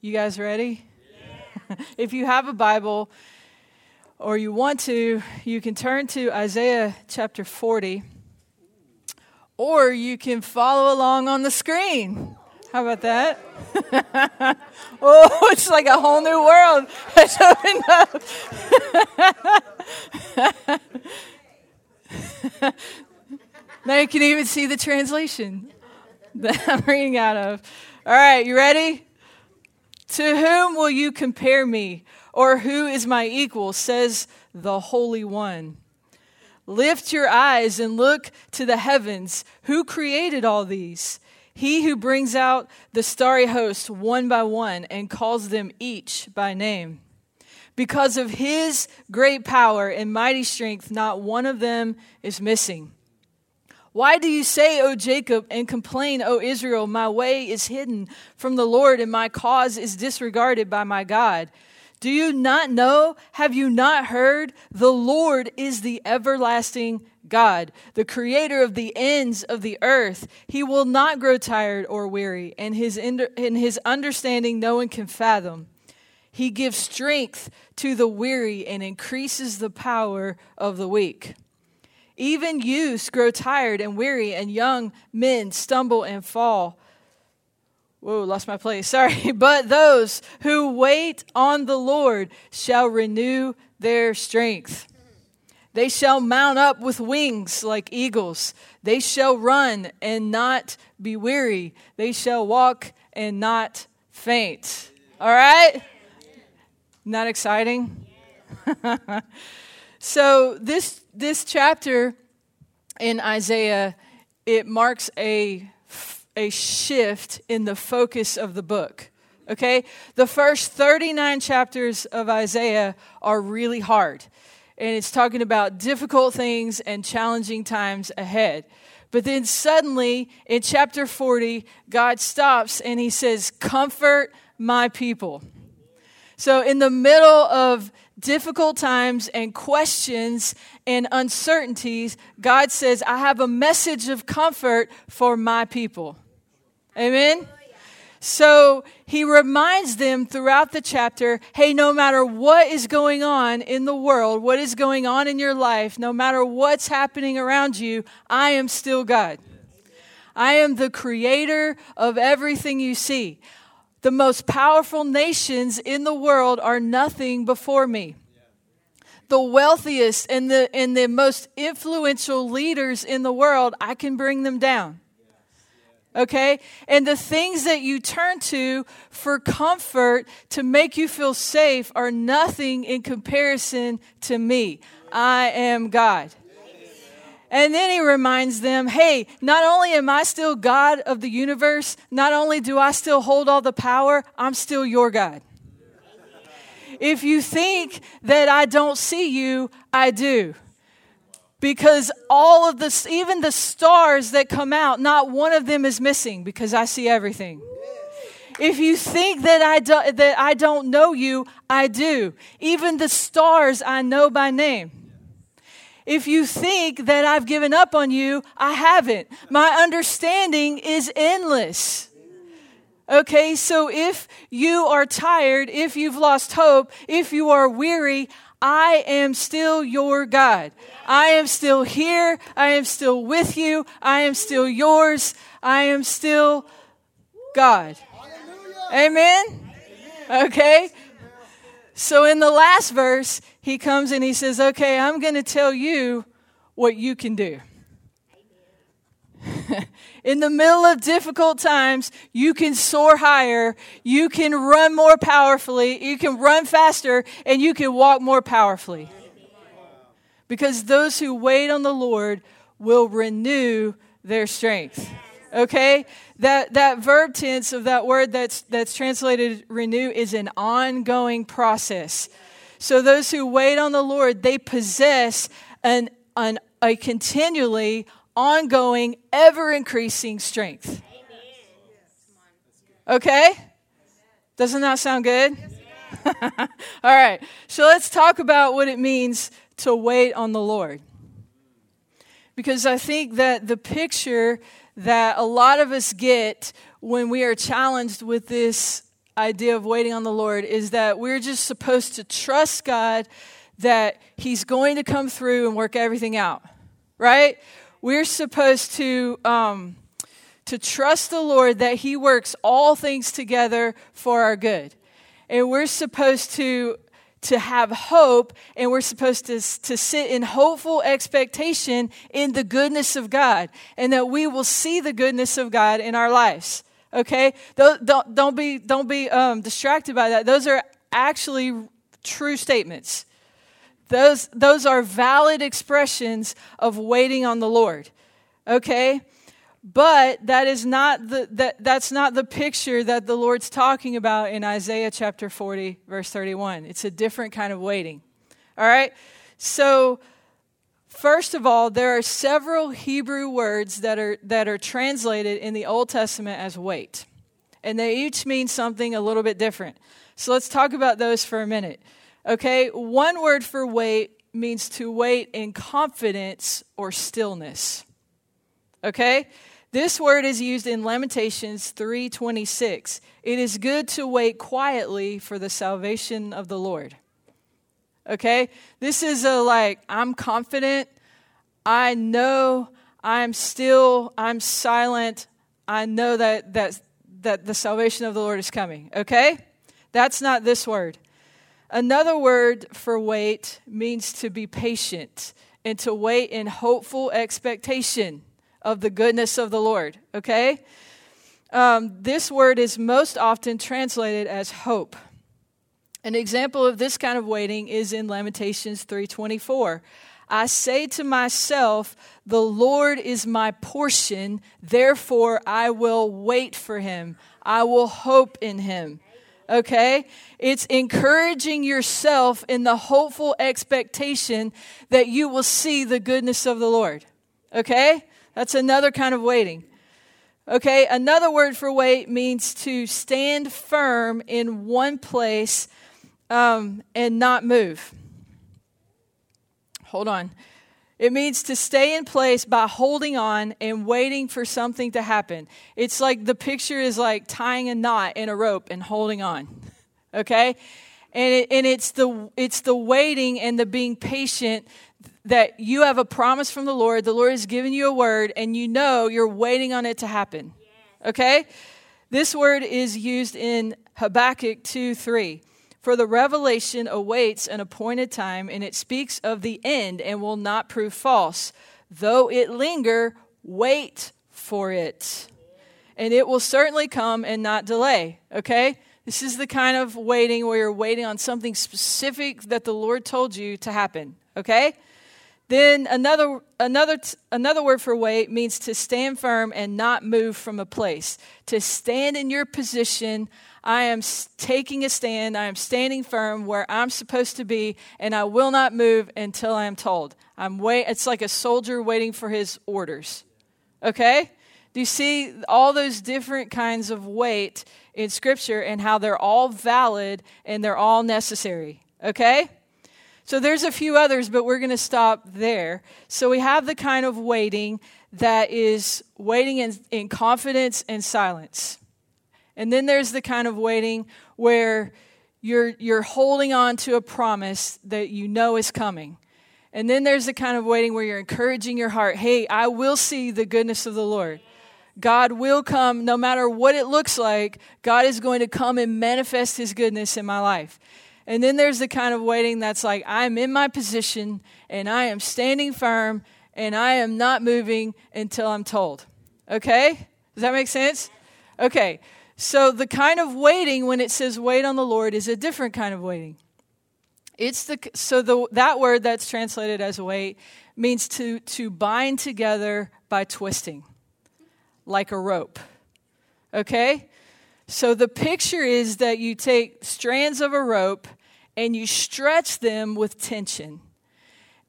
You guys ready? If you have a Bible or you want to, you can turn to Isaiah chapter 40 or you can follow along on the screen. How about that? oh, it's like a whole new world has opened up. now you can even see the translation that I'm reading out of. All right, you ready? To whom will you compare me? Or who is my equal? Says the Holy One. Lift your eyes and look to the heavens. Who created all these? He who brings out the starry host one by one and calls them each by name. Because of his great power and mighty strength, not one of them is missing. Why do you say, O Jacob, and complain, O Israel, my way is hidden from the Lord, and my cause is disregarded by my God? Do you not know? Have you not heard? The Lord is the everlasting God, the creator of the ends of the earth. He will not grow tired or weary, and his, in his understanding no one can fathom. He gives strength to the weary and increases the power of the weak. Even youths grow tired and weary, and young men stumble and fall. Whoa, lost my place. Sorry. But those who wait on the Lord shall renew their strength. They shall mount up with wings like eagles. They shall run and not be weary. They shall walk and not faint. All right? Not exciting? so this this chapter in Isaiah it marks a a shift in the focus of the book. Okay? The first 39 chapters of Isaiah are really hard. And it's talking about difficult things and challenging times ahead. But then suddenly in chapter 40, God stops and he says, Comfort my people. So, in the middle of difficult times and questions and uncertainties, God says, I have a message of comfort for my people. Amen? So he reminds them throughout the chapter hey, no matter what is going on in the world, what is going on in your life, no matter what's happening around you, I am still God. I am the creator of everything you see. The most powerful nations in the world are nothing before me. The wealthiest and the, and the most influential leaders in the world, I can bring them down. Okay? And the things that you turn to for comfort to make you feel safe are nothing in comparison to me. I am God. And then he reminds them hey, not only am I still God of the universe, not only do I still hold all the power, I'm still your God. If you think that I don't see you, I do. Because all of the, even the stars that come out, not one of them is missing because I see everything. If you think that I, do, that I don't know you, I do. Even the stars I know by name. If you think that I've given up on you, I haven't. My understanding is endless. Okay, so if you are tired, if you've lost hope, if you are weary, I am still your God. I am still here. I am still with you. I am still yours. I am still God. Amen? Okay? So in the last verse, he comes and he says, Okay, I'm going to tell you what you can do. in the middle of difficult times, you can soar higher, you can run more powerfully, you can run faster, and you can walk more powerfully. Because those who wait on the Lord will renew their strength. Okay? That, that verb tense of that word that's, that's translated renew is an ongoing process. So those who wait on the Lord, they possess an, an, a continually ongoing, ever increasing strength. Okay? Doesn't that sound good? All right. So let's talk about what it means to wait on the Lord. Because I think that the picture that a lot of us get when we are challenged with this idea of waiting on the Lord is that we're just supposed to trust God that He's going to come through and work everything out, right? We're supposed to. Um, to trust the Lord that He works all things together for our good. And we're supposed to to have hope and we're supposed to, to sit in hopeful expectation in the goodness of God and that we will see the goodness of God in our lives. Okay? Don't, don't, be, don't be um, distracted by that. Those are actually true statements. Those, those are valid expressions of waiting on the Lord. Okay? But that is not the, that, that's not the picture that the Lord's talking about in Isaiah chapter 40, verse 31. It's a different kind of waiting. All right? So, first of all, there are several Hebrew words that are, that are translated in the Old Testament as wait. And they each mean something a little bit different. So, let's talk about those for a minute. Okay? One word for wait means to wait in confidence or stillness. Okay? This word is used in Lamentations 3:26. It is good to wait quietly for the salvation of the Lord. Okay? This is a like I'm confident, I know I'm still, I'm silent. I know that that that the salvation of the Lord is coming. Okay? That's not this word. Another word for wait means to be patient and to wait in hopeful expectation of the goodness of the Lord, okay? Um, this word is most often translated as hope. An example of this kind of waiting is in Lamentations 3:24. I say to myself, the Lord is my portion, therefore I will wait for him. I will hope in him. Okay? It's encouraging yourself in the hopeful expectation that you will see the goodness of the Lord. Okay? That's another kind of waiting. Okay, another word for wait means to stand firm in one place um, and not move. Hold on. It means to stay in place by holding on and waiting for something to happen. It's like the picture is like tying a knot in a rope and holding on. Okay? And, it, and it's the it's the waiting and the being patient that you have a promise from the Lord, the Lord has given you a word, and you know you're waiting on it to happen. Okay? This word is used in Habakkuk 2 3. For the revelation awaits an appointed time, and it speaks of the end and will not prove false. Though it linger, wait for it. And it will certainly come and not delay. Okay? This is the kind of waiting where you're waiting on something specific that the Lord told you to happen. Okay? Then another, another, another word for wait means to stand firm and not move from a place. To stand in your position. I am taking a stand. I am standing firm where I'm supposed to be, and I will not move until I am told. I'm wait. It's like a soldier waiting for his orders. Okay? Do you see all those different kinds of wait in Scripture and how they're all valid and they're all necessary? Okay? So there's a few others, but we're going to stop there. So we have the kind of waiting that is waiting in, in confidence and silence. And then there's the kind of waiting where you're, you're holding on to a promise that you know is coming. And then there's the kind of waiting where you're encouraging your heart hey, I will see the goodness of the Lord. God will come no matter what it looks like. God is going to come and manifest his goodness in my life. And then there's the kind of waiting that's like, I'm in my position and I am standing firm and I am not moving until I'm told. Okay? Does that make sense? Okay. So the kind of waiting when it says wait on the Lord is a different kind of waiting. It's the so the that word that's translated as wait means to to bind together by twisting like a rope. Okay? So the picture is that you take strands of a rope and you stretch them with tension.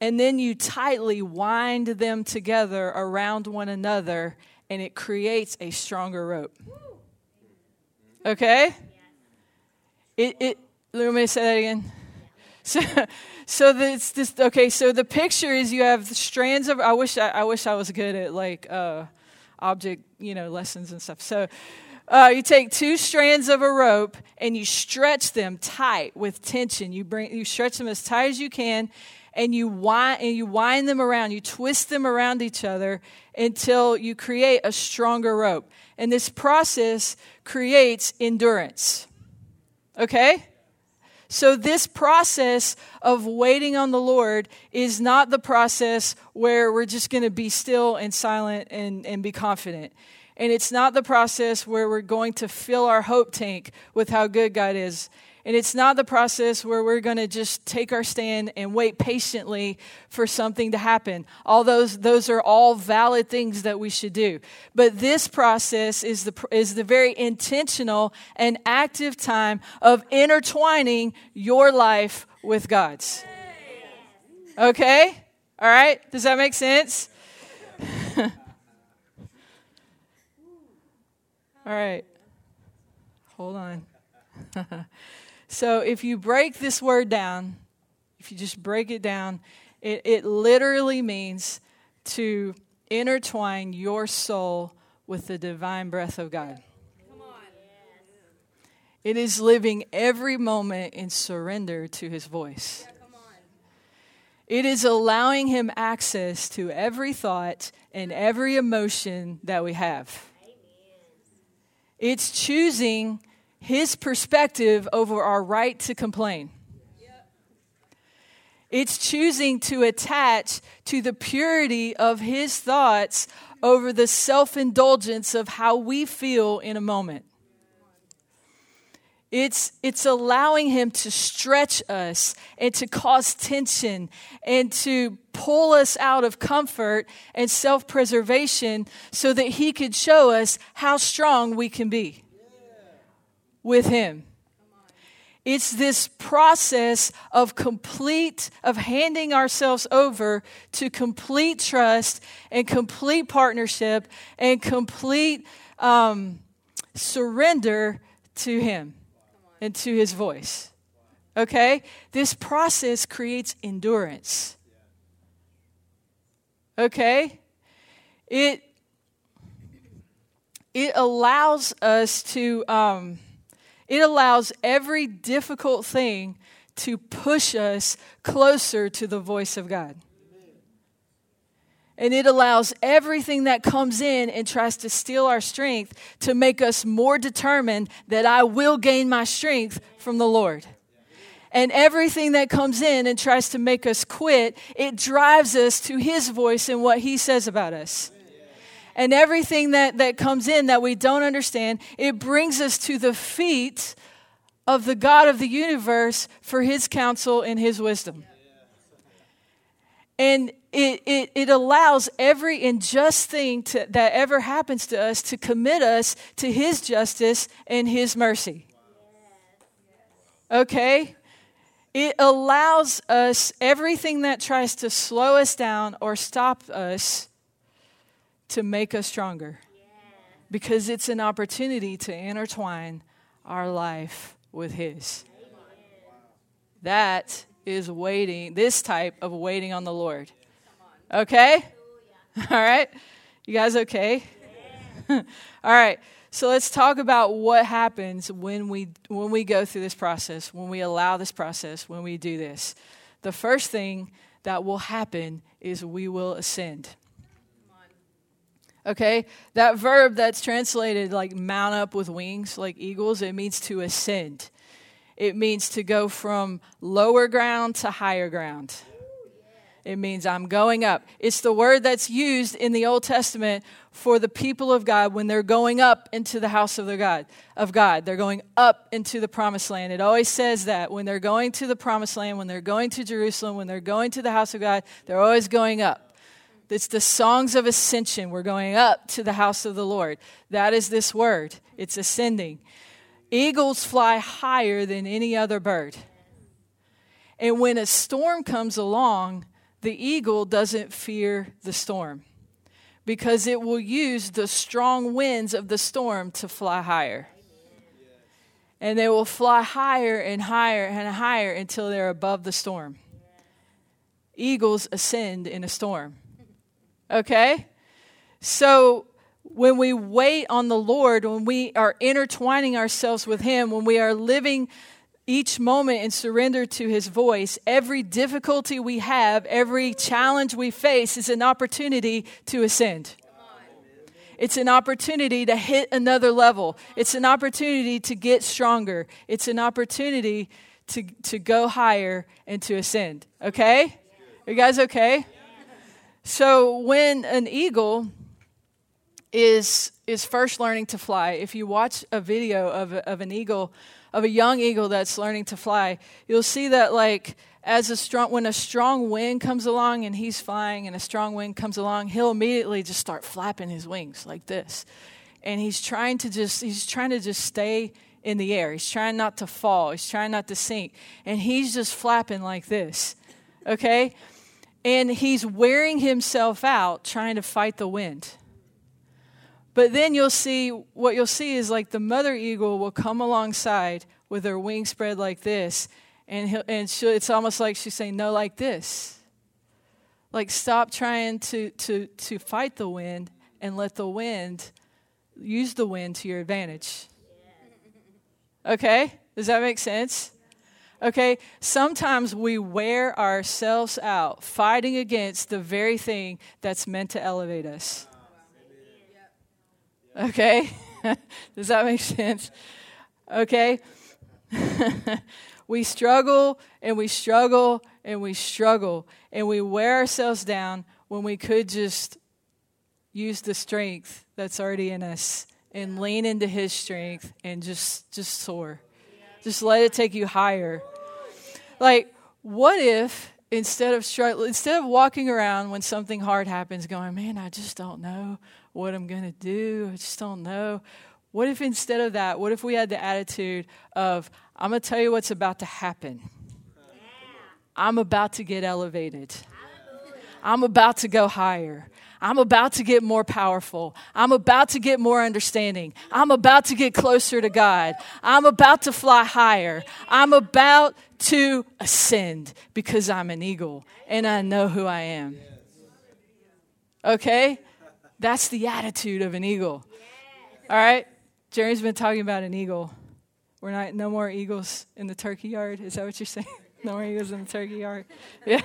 And then you tightly wind them together around one another, and it creates a stronger rope. Okay? It, it, let me say that again. So, so it's this. Okay, so the picture is you have strands of. I wish I, I wish I was good at like uh, object, you know, lessons and stuff. So, uh, you take two strands of a rope and you stretch them tight with tension. You bring you stretch them as tight as you can, and you wind and you wind them around. You twist them around each other until you create a stronger rope. And this process creates endurance. Okay? So, this process of waiting on the Lord is not the process where we're just going to be still and silent and, and be confident. And it's not the process where we're going to fill our hope tank with how good God is. And it's not the process where we're going to just take our stand and wait patiently for something to happen. All those, those are all valid things that we should do. But this process is the, is the very intentional and active time of intertwining your life with God's. Okay? All right? Does that make sense? all right. Hold on. So if you break this word down, if you just break it down, it, it literally means to intertwine your soul with the divine breath of God. It is living every moment in surrender to his voice. It is allowing him access to every thought and every emotion that we have. It's choosing his perspective over our right to complain. It's choosing to attach to the purity of his thoughts over the self indulgence of how we feel in a moment. It's, it's allowing him to stretch us and to cause tension and to pull us out of comfort and self preservation so that he could show us how strong we can be with Him. It's this process of complete, of handing ourselves over to complete trust and complete partnership and complete um, surrender to Him and to His voice. Okay? This process creates endurance. Okay? It, it allows us to. Um, it allows every difficult thing to push us closer to the voice of God. And it allows everything that comes in and tries to steal our strength to make us more determined that I will gain my strength from the Lord. And everything that comes in and tries to make us quit, it drives us to His voice and what He says about us and everything that, that comes in that we don't understand, it brings us to the feet of the God of the universe for his counsel and his wisdom. And it, it, it allows every unjust thing to, that ever happens to us to commit us to his justice and his mercy. Okay? It allows us everything that tries to slow us down or stop us to make us stronger because it's an opportunity to intertwine our life with His. That is waiting, this type of waiting on the Lord. Okay? All right? You guys okay? All right. So let's talk about what happens when we when we go through this process, when we allow this process, when we do this. The first thing that will happen is we will ascend. Okay? That verb that's translated like mount up with wings, like eagles, it means to ascend. It means to go from lower ground to higher ground. It means I'm going up. It's the word that's used in the Old Testament for the people of God when they're going up into the house of the God of God. They're going up into the promised land. It always says that when they're going to the promised land, when they're going to Jerusalem, when they're going to the house of God, they're always going up. It's the songs of ascension. We're going up to the house of the Lord. That is this word. It's ascending. Eagles fly higher than any other bird. And when a storm comes along, the eagle doesn't fear the storm because it will use the strong winds of the storm to fly higher. And they will fly higher and higher and higher until they're above the storm. Eagles ascend in a storm. Okay? So when we wait on the Lord, when we are intertwining ourselves with Him, when we are living each moment in surrender to His voice, every difficulty we have, every challenge we face is an opportunity to ascend. It's an opportunity to hit another level. It's an opportunity to get stronger. It's an opportunity to, to go higher and to ascend. Okay? You guys okay? So when an eagle is is first learning to fly, if you watch a video of, of an eagle, of a young eagle that's learning to fly, you'll see that like as a strong when a strong wind comes along and he's flying and a strong wind comes along, he'll immediately just start flapping his wings like this. And he's trying to just he's trying to just stay in the air. He's trying not to fall. He's trying not to sink. And he's just flapping like this. Okay? And he's wearing himself out trying to fight the wind. But then you'll see what you'll see is like the mother eagle will come alongside with her wings spread like this, and and it's almost like she's saying no, like this. Like stop trying to to to fight the wind and let the wind use the wind to your advantage. Okay, does that make sense? Okay, sometimes we wear ourselves out fighting against the very thing that's meant to elevate us. Okay? Does that make sense? Okay? we struggle and we struggle and we struggle and we wear ourselves down when we could just use the strength that's already in us and lean into his strength and just just soar. Just let it take you higher. Like what if instead of instead of walking around when something hard happens going, "Man, I just don't know what I'm going to do. I just don't know." What if instead of that, what if we had the attitude of, "I'm going to tell you what's about to happen. I'm about to get elevated. I'm about to go higher. I'm about to get more powerful. I'm about to get more understanding. I'm about to get closer to God. I'm about to fly higher. I'm about to ascend because I'm an eagle and I know who I am. Okay? That's the attitude of an eagle. All right? Jerry's been talking about an eagle. We're not no more eagles in the turkey yard. Is that what you're saying? No more eagles in the turkey yard. Yeah.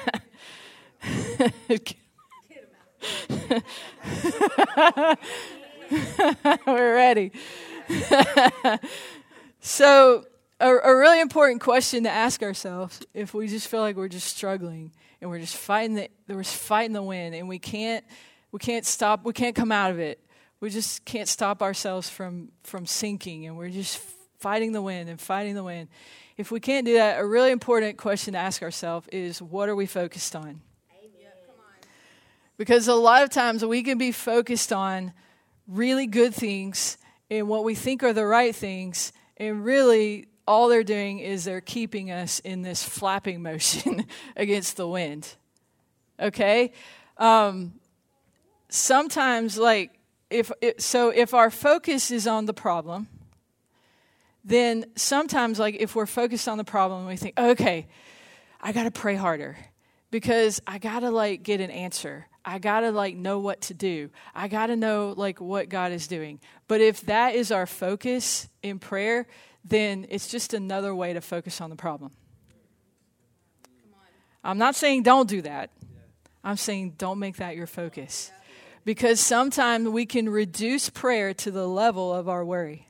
We're ready. so, a, a, really important question to ask ourselves if we just feel like we're just struggling and we're just fighting the we're fighting the wind and we can't we can't stop we can't come out of it. We just can't stop ourselves from from sinking and we're just fighting the wind and fighting the wind. If we can't do that, a really important question to ask ourselves is what are we focused on? Because a lot of times we can be focused on really good things and what we think are the right things, and really all they're doing is they're keeping us in this flapping motion against the wind. Okay? Um, sometimes, like, if it, so, if our focus is on the problem, then sometimes, like, if we're focused on the problem, we think, okay, I got to pray harder because I got to, like, get an answer. I got to like know what to do. I got to know like what God is doing. But if that is our focus in prayer, then it's just another way to focus on the problem. I'm not saying don't do that. I'm saying don't make that your focus. Because sometimes we can reduce prayer to the level of our worry.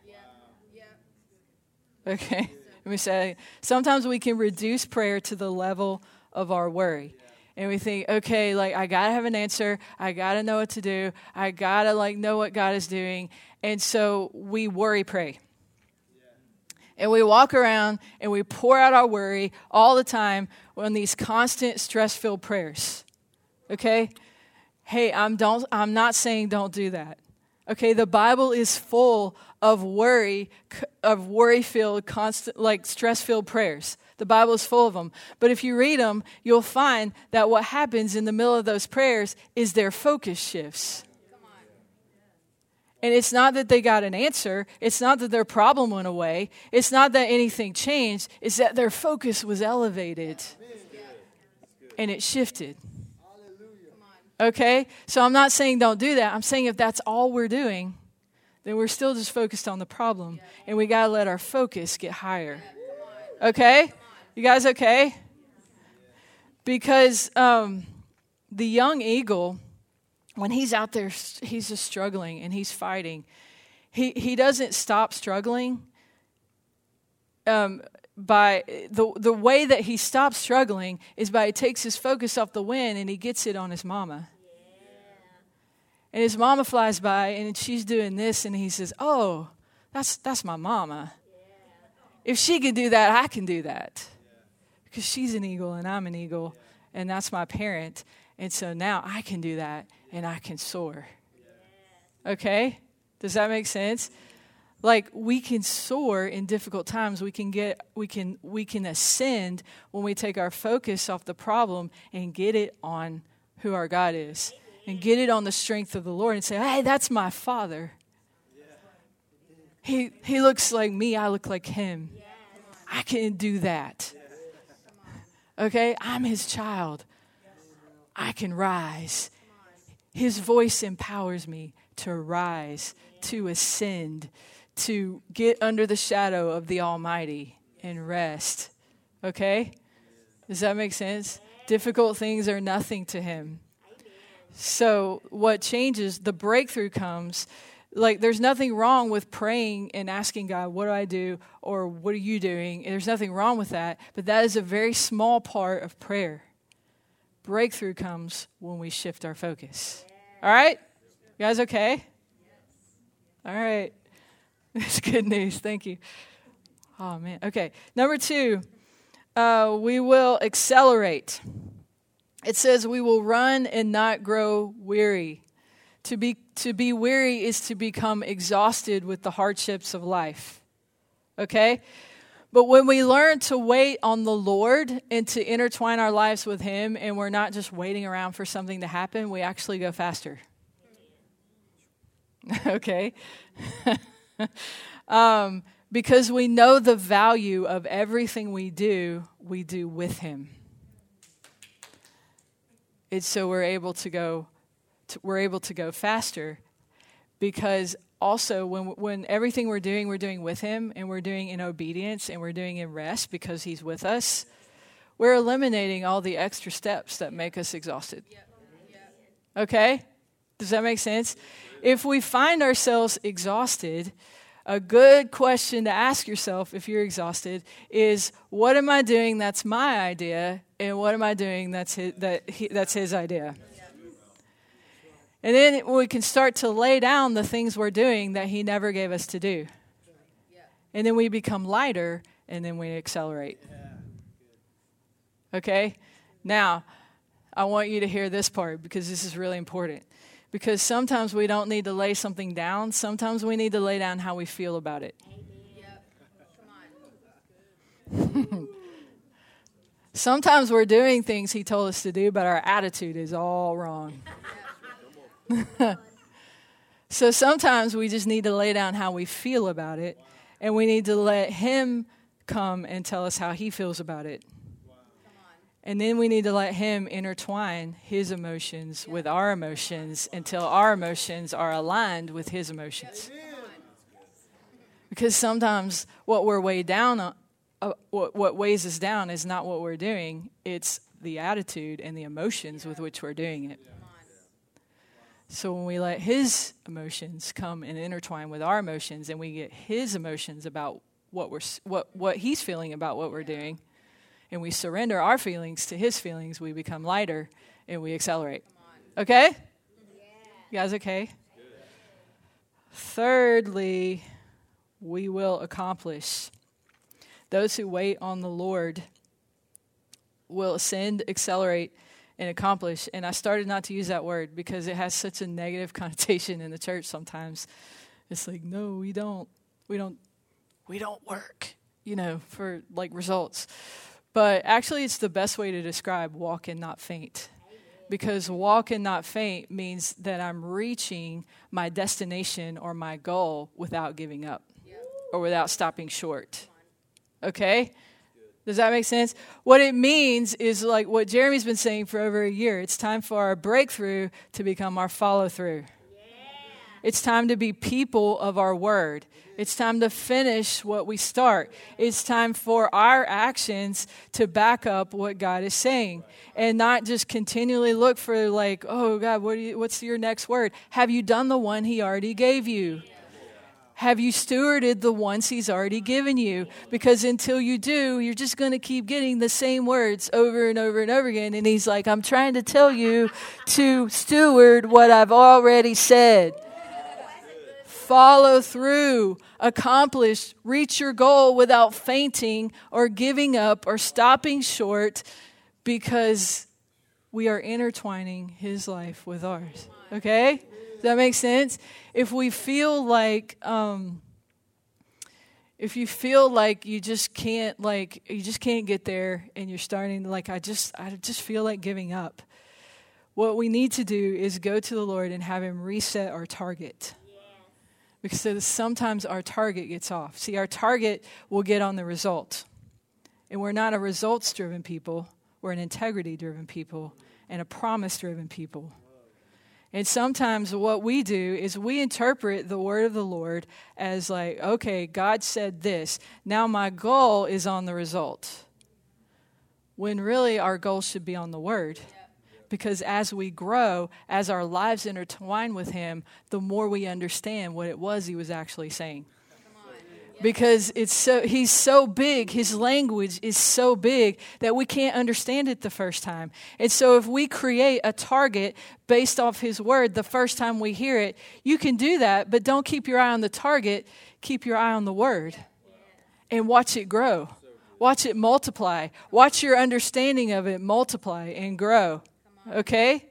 Okay? Let me say, sometimes we can reduce prayer to the level of our worry and we think, okay, like I gotta have an answer, I gotta know what to do, I gotta like know what God is doing, and so we worry pray. And we walk around and we pour out our worry all the time on these constant stress filled prayers. Okay? Hey, I'm, don't, I'm not saying don't do that. Okay, the Bible is full of worry, of worry filled, constant, like stress filled prayers. The Bible is full of them. But if you read them, you'll find that what happens in the middle of those prayers is their focus shifts. And it's not that they got an answer. It's not that their problem went away. It's not that anything changed. It's that their focus was elevated and it shifted. Okay? So I'm not saying don't do that. I'm saying if that's all we're doing, then we're still just focused on the problem. And we got to let our focus get higher. Okay? You guys okay? Because um, the young eagle, when he's out there, he's just struggling and he's fighting. He, he doesn't stop struggling um, by the, the way that he stops struggling is by he takes his focus off the wind and he gets it on his mama. And his mama flies by and she's doing this, and he says, Oh, that's, that's my mama. If she can do that, I can do that. Because she's an eagle and I'm an eagle, and that's my parent. And so now I can do that and I can soar. Okay? Does that make sense? Like we can soar in difficult times. We can get we can we can ascend when we take our focus off the problem and get it on who our God is and get it on the strength of the Lord and say, hey, that's my father. He, he looks like me, I look like him. I can do that. Okay? I'm his child. I can rise. His voice empowers me to rise, to ascend, to get under the shadow of the Almighty and rest. Okay? Does that make sense? Difficult things are nothing to him. So, what changes, the breakthrough comes. Like, there's nothing wrong with praying and asking God, What do I do? or What are you doing? And there's nothing wrong with that, but that is a very small part of prayer. Breakthrough comes when we shift our focus. All right? You guys okay? All right. That's good news. Thank you. Oh, man. Okay. Number two, uh, we will accelerate. It says, We will run and not grow weary. To be, to be weary is to become exhausted with the hardships of life. Okay? But when we learn to wait on the Lord and to intertwine our lives with Him, and we're not just waiting around for something to happen, we actually go faster. okay? um, because we know the value of everything we do, we do with Him. It's so we're able to go, to, we're able to go faster because also when when everything we're doing we're doing with him and we're doing in obedience and we're doing in rest because he's with us we're eliminating all the extra steps that make us exhausted. Okay? Does that make sense? If we find ourselves exhausted a good question to ask yourself if you're exhausted is what am i doing that's my idea and what am i doing that's his, that he, that's his idea? And then we can start to lay down the things we're doing that he never gave us to do. And then we become lighter and then we accelerate. Okay? Now i want you to hear this part because this is really important because sometimes we don't need to lay something down, sometimes we need to lay down how we feel about it. sometimes we're doing things He told us to do, but our attitude is all wrong. so sometimes we just need to lay down how we feel about it, and we need to let Him come and tell us how He feels about it. And then we need to let Him intertwine His emotions with our emotions until our emotions are aligned with His emotions. Because sometimes what we're weighed down, uh, what, what weighs us down is not what we're doing, it's the attitude and the emotions with which we're doing it. So when we let His emotions come and intertwine with our emotions and we get His emotions about what, we're, what, what He's feeling about what we're doing and we surrender our feelings to his feelings, we become lighter and we accelerate. Okay? You guys okay? Thirdly, we will accomplish. Those who wait on the Lord will ascend, accelerate, and accomplish. And I started not to use that word because it has such a negative connotation in the church sometimes. It's like, no, we don't. We don't we don't work, you know, for like results. But actually, it's the best way to describe walk and not faint. Because walk and not faint means that I'm reaching my destination or my goal without giving up or without stopping short. Okay? Does that make sense? What it means is like what Jeremy's been saying for over a year. It's time for our breakthrough to become our follow through. It's time to be people of our word. It's time to finish what we start. It's time for our actions to back up what God is saying and not just continually look for, like, oh, God, what you, what's your next word? Have you done the one He already gave you? Have you stewarded the ones He's already given you? Because until you do, you're just going to keep getting the same words over and over and over again. And He's like, I'm trying to tell you to steward what I've already said follow through, accomplish, reach your goal without fainting or giving up or stopping short because we are intertwining his life with ours. Okay? Does that make sense? If we feel like, um, if you feel like you just can't like you just can't get there and you're starting like I just I just feel like giving up. What we need to do is go to the Lord and have him reset our target because sometimes our target gets off. See, our target will get on the result. And we're not a results driven people, we're an integrity driven people and a promise driven people. And sometimes what we do is we interpret the word of the Lord as like, okay, God said this. Now my goal is on the result. When really our goal should be on the word because as we grow, as our lives intertwine with Him, the more we understand what it was He was actually saying. Because it's so he's so big, his language is so big that we can't understand it the first time. And so if we create a target based off his word the first time we hear it, you can do that, but don't keep your eye on the target, keep your eye on the word. And watch it grow. Watch it multiply. Watch your understanding of it multiply and grow. Okay?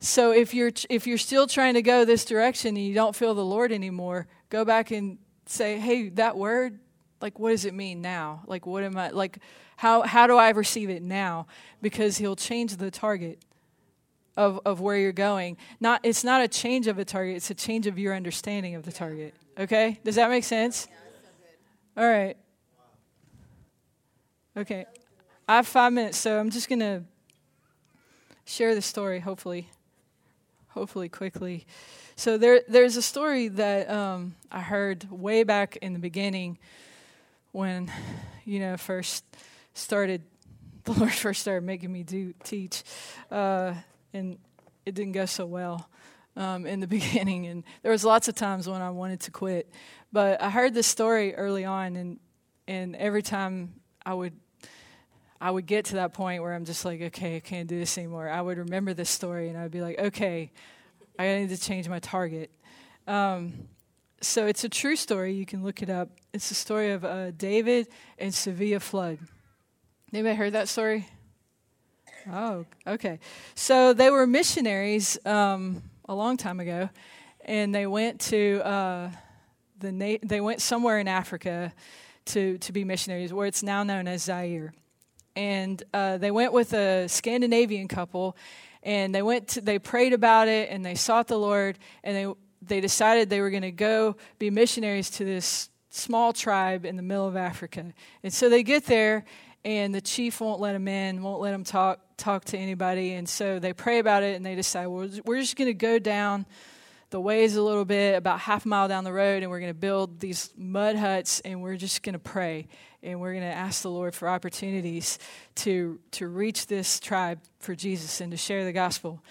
So if you're if you're still trying to go this direction and you don't feel the Lord anymore, go back and say, "Hey, that word, like what does it mean now? Like what am I like how how do I receive it now?" Because he'll change the target of of where you're going. Not it's not a change of a target, it's a change of your understanding of the target. Okay? Does that make sense? All right. Okay. I have 5 minutes, so I'm just going to share the story, hopefully, hopefully quickly. So there, there's a story that um, I heard way back in the beginning when, you know, first started, the Lord first started making me do teach, uh, and it didn't go so well um, in the beginning, and there was lots of times when I wanted to quit. But I heard this story early on, and and every time I would I would get to that point where I'm just like, okay, I can't do this anymore. I would remember this story and I'd be like, okay, I need to change my target. Um, so it's a true story. You can look it up. It's the story of uh, David and Svea Flood. Anybody heard that story? Oh, okay. So they were missionaries um, a long time ago, and they went to uh, the na- they went somewhere in Africa to to be missionaries, where it's now known as Zaire and uh, they went with a Scandinavian couple, and they went. To, they prayed about it, and they sought the Lord, and they they decided they were going to go be missionaries to this small tribe in the middle of Africa. And so they get there, and the chief won't let them in, won't let them talk talk to anybody, and so they pray about it, and they decide, well, we're just going to go down the ways a little bit, about half a mile down the road, and we're going to build these mud huts, and we're just going to pray and we're going to ask the Lord for opportunities to to reach this tribe for Jesus and to share the gospel.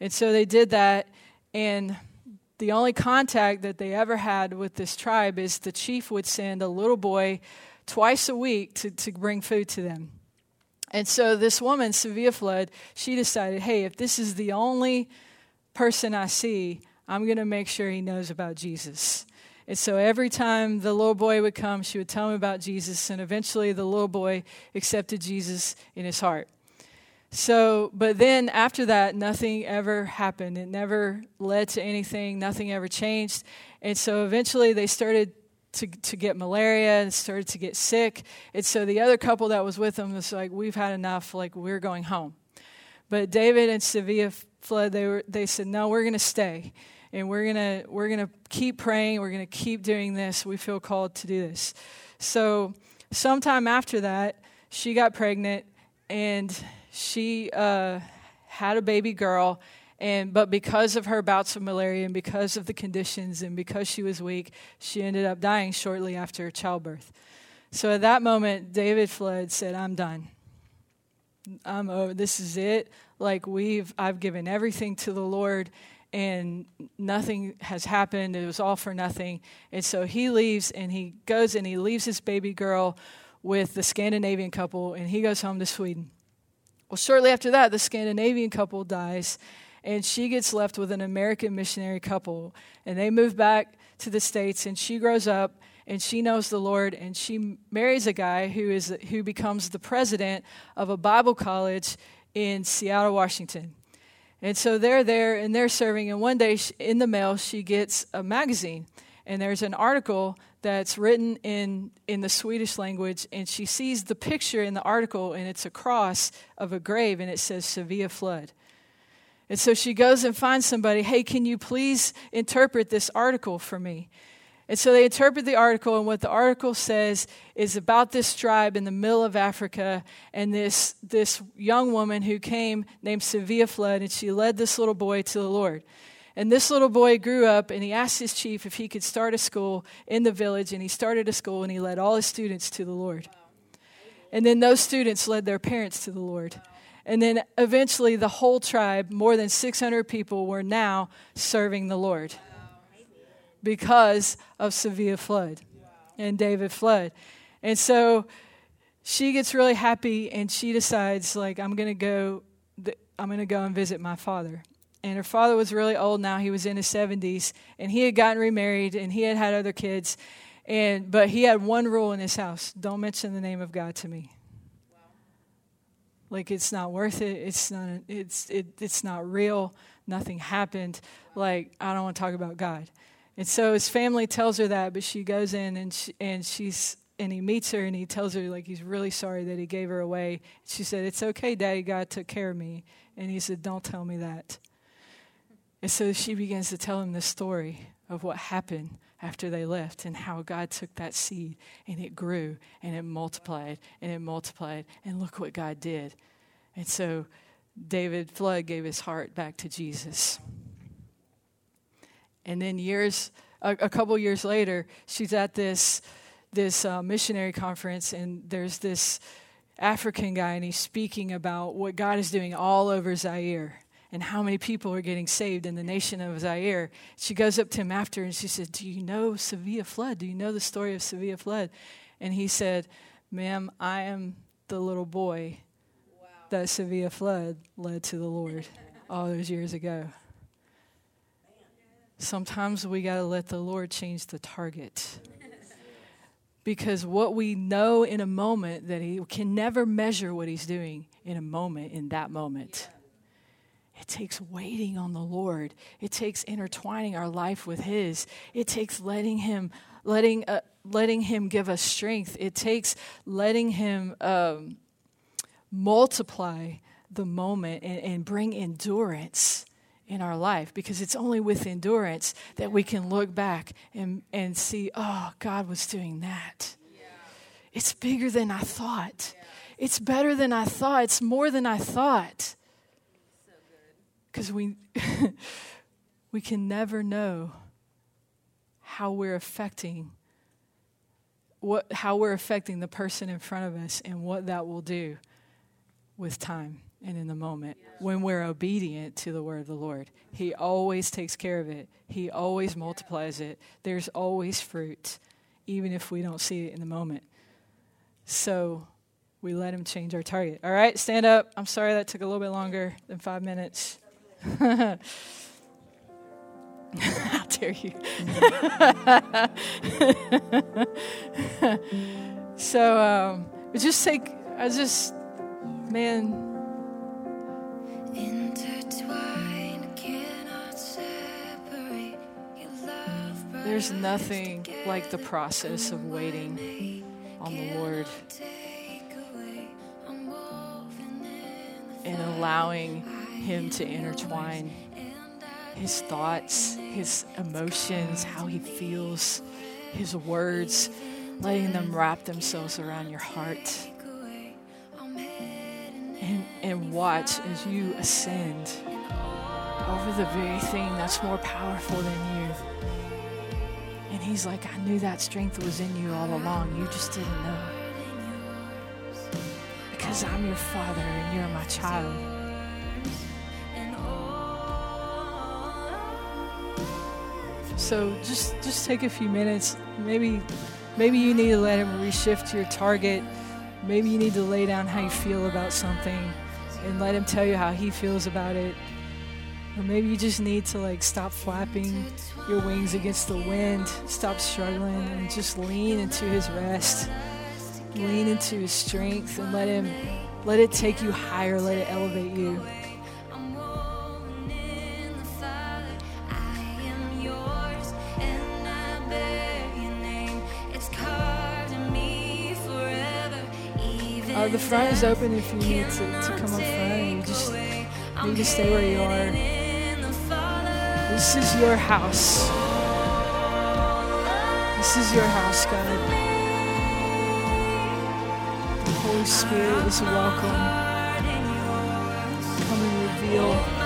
And so they did that and the only contact that they ever had with this tribe is the chief would send a little boy twice a week to, to bring food to them. And so this woman, Svea Flood, she decided, hey, if this is the only person I see, I'm going to make sure he knows about Jesus. And so every time the little boy would come, she would tell him about Jesus, and eventually the little boy accepted Jesus in his heart. So, but then after that, nothing ever happened. It never led to anything, nothing ever changed. And so eventually they started to, to get malaria and started to get sick. And so the other couple that was with them was like, We've had enough, like, we're going home. But David and Svea Flood, they, were, they said, No, we're going to stay and we're gonna we're gonna keep praying we're gonna keep doing this we feel called to do this so sometime after that, she got pregnant and she uh, had a baby girl. And but because of her bouts of malaria and because of the conditions and because she was weak, she ended up dying shortly after childbirth. So at that moment, David Flood said, "I'm done. I'm over. This is it. Like we've, I've given everything to the Lord." And nothing has happened. It was all for nothing. And so he leaves and he goes and he leaves his baby girl with the Scandinavian couple and he goes home to Sweden. Well, shortly after that, the Scandinavian couple dies and she gets left with an American missionary couple. And they move back to the States and she grows up and she knows the Lord and she marries a guy who is who becomes the president of a Bible college in Seattle, Washington. And so they're there and they're serving. And one day in the mail, she gets a magazine. And there's an article that's written in, in the Swedish language. And she sees the picture in the article, and it's a cross of a grave, and it says Svea Flood. And so she goes and finds somebody, hey, can you please interpret this article for me? And so they interpret the article, and what the article says is about this tribe in the middle of Africa and this, this young woman who came named Svea Flood, and she led this little boy to the Lord. And this little boy grew up, and he asked his chief if he could start a school in the village, and he started a school, and he led all his students to the Lord. And then those students led their parents to the Lord. And then eventually, the whole tribe, more than 600 people, were now serving the Lord because of Svea Flood and David Flood. And so she gets really happy and she decides like I'm going to go I'm going to go and visit my father. And her father was really old now. He was in his 70s and he had gotten remarried and he had had other kids. And but he had one rule in his house, don't mention the name of God to me. Like it's not worth it. It's not it's it, it's not real. Nothing happened. Like I don't want to talk about God. And so his family tells her that, but she goes in and she, and she's and he meets her and he tells her like he's really sorry that he gave her away. She said, "It's okay, Daddy. God took care of me." And he said, "Don't tell me that." And so she begins to tell him the story of what happened after they left and how God took that seed and it grew and it multiplied and it multiplied and look what God did. And so David Flood gave his heart back to Jesus. And then years, a, a couple years later, she's at this this uh, missionary conference, and there's this African guy, and he's speaking about what God is doing all over Zaire and how many people are getting saved in the nation of Zaire. She goes up to him after and she said, Do you know Svea Flood? Do you know the story of Svea Flood? And he said, Ma'am, I am the little boy wow. that Svea Flood led to the Lord all those years ago. Sometimes we got to let the Lord change the target. Because what we know in a moment that He can never measure what He's doing in a moment, in that moment. It takes waiting on the Lord. It takes intertwining our life with His. It takes letting Him, letting, uh, letting Him give us strength. It takes letting Him um, multiply the moment and, and bring endurance in our life because it's only with endurance that we can look back and, and see, oh, God was doing that. Yeah. It's bigger than I thought. Yeah. It's better than I thought. It's more than I thought. Because so we, we can never know how we're affecting what how we're affecting the person in front of us and what that will do with time and in the moment when we're obedient to the word of the Lord. He always takes care of it, He always multiplies it. There's always fruit, even if we don't see it in the moment. So we let Him change our target. All right, stand up. I'm sorry that took a little bit longer than five minutes. How dare you? so, um, just take, I just, man, There's nothing like the process of waiting on the Lord and allowing Him to intertwine His thoughts, His emotions, how He feels, His words letting them wrap themselves around your heart. And, watch as you ascend over the very thing that's more powerful than you. And he's like, I knew that strength was in you all along. You just didn't know. Because I'm your father and you're my child. So just just take a few minutes. Maybe maybe you need to let him reshift your target. Maybe you need to lay down how you feel about something and let him tell you how he feels about it. Or maybe you just need to like stop flapping your wings against the wind, stop struggling, and just lean into his rest. Lean into his strength and let him let it take you higher, let it elevate you. The front is open if you need to, to come up front. You just need to stay where you are. This is your house. This is your house, God. The Holy Spirit is welcome. Come and reveal.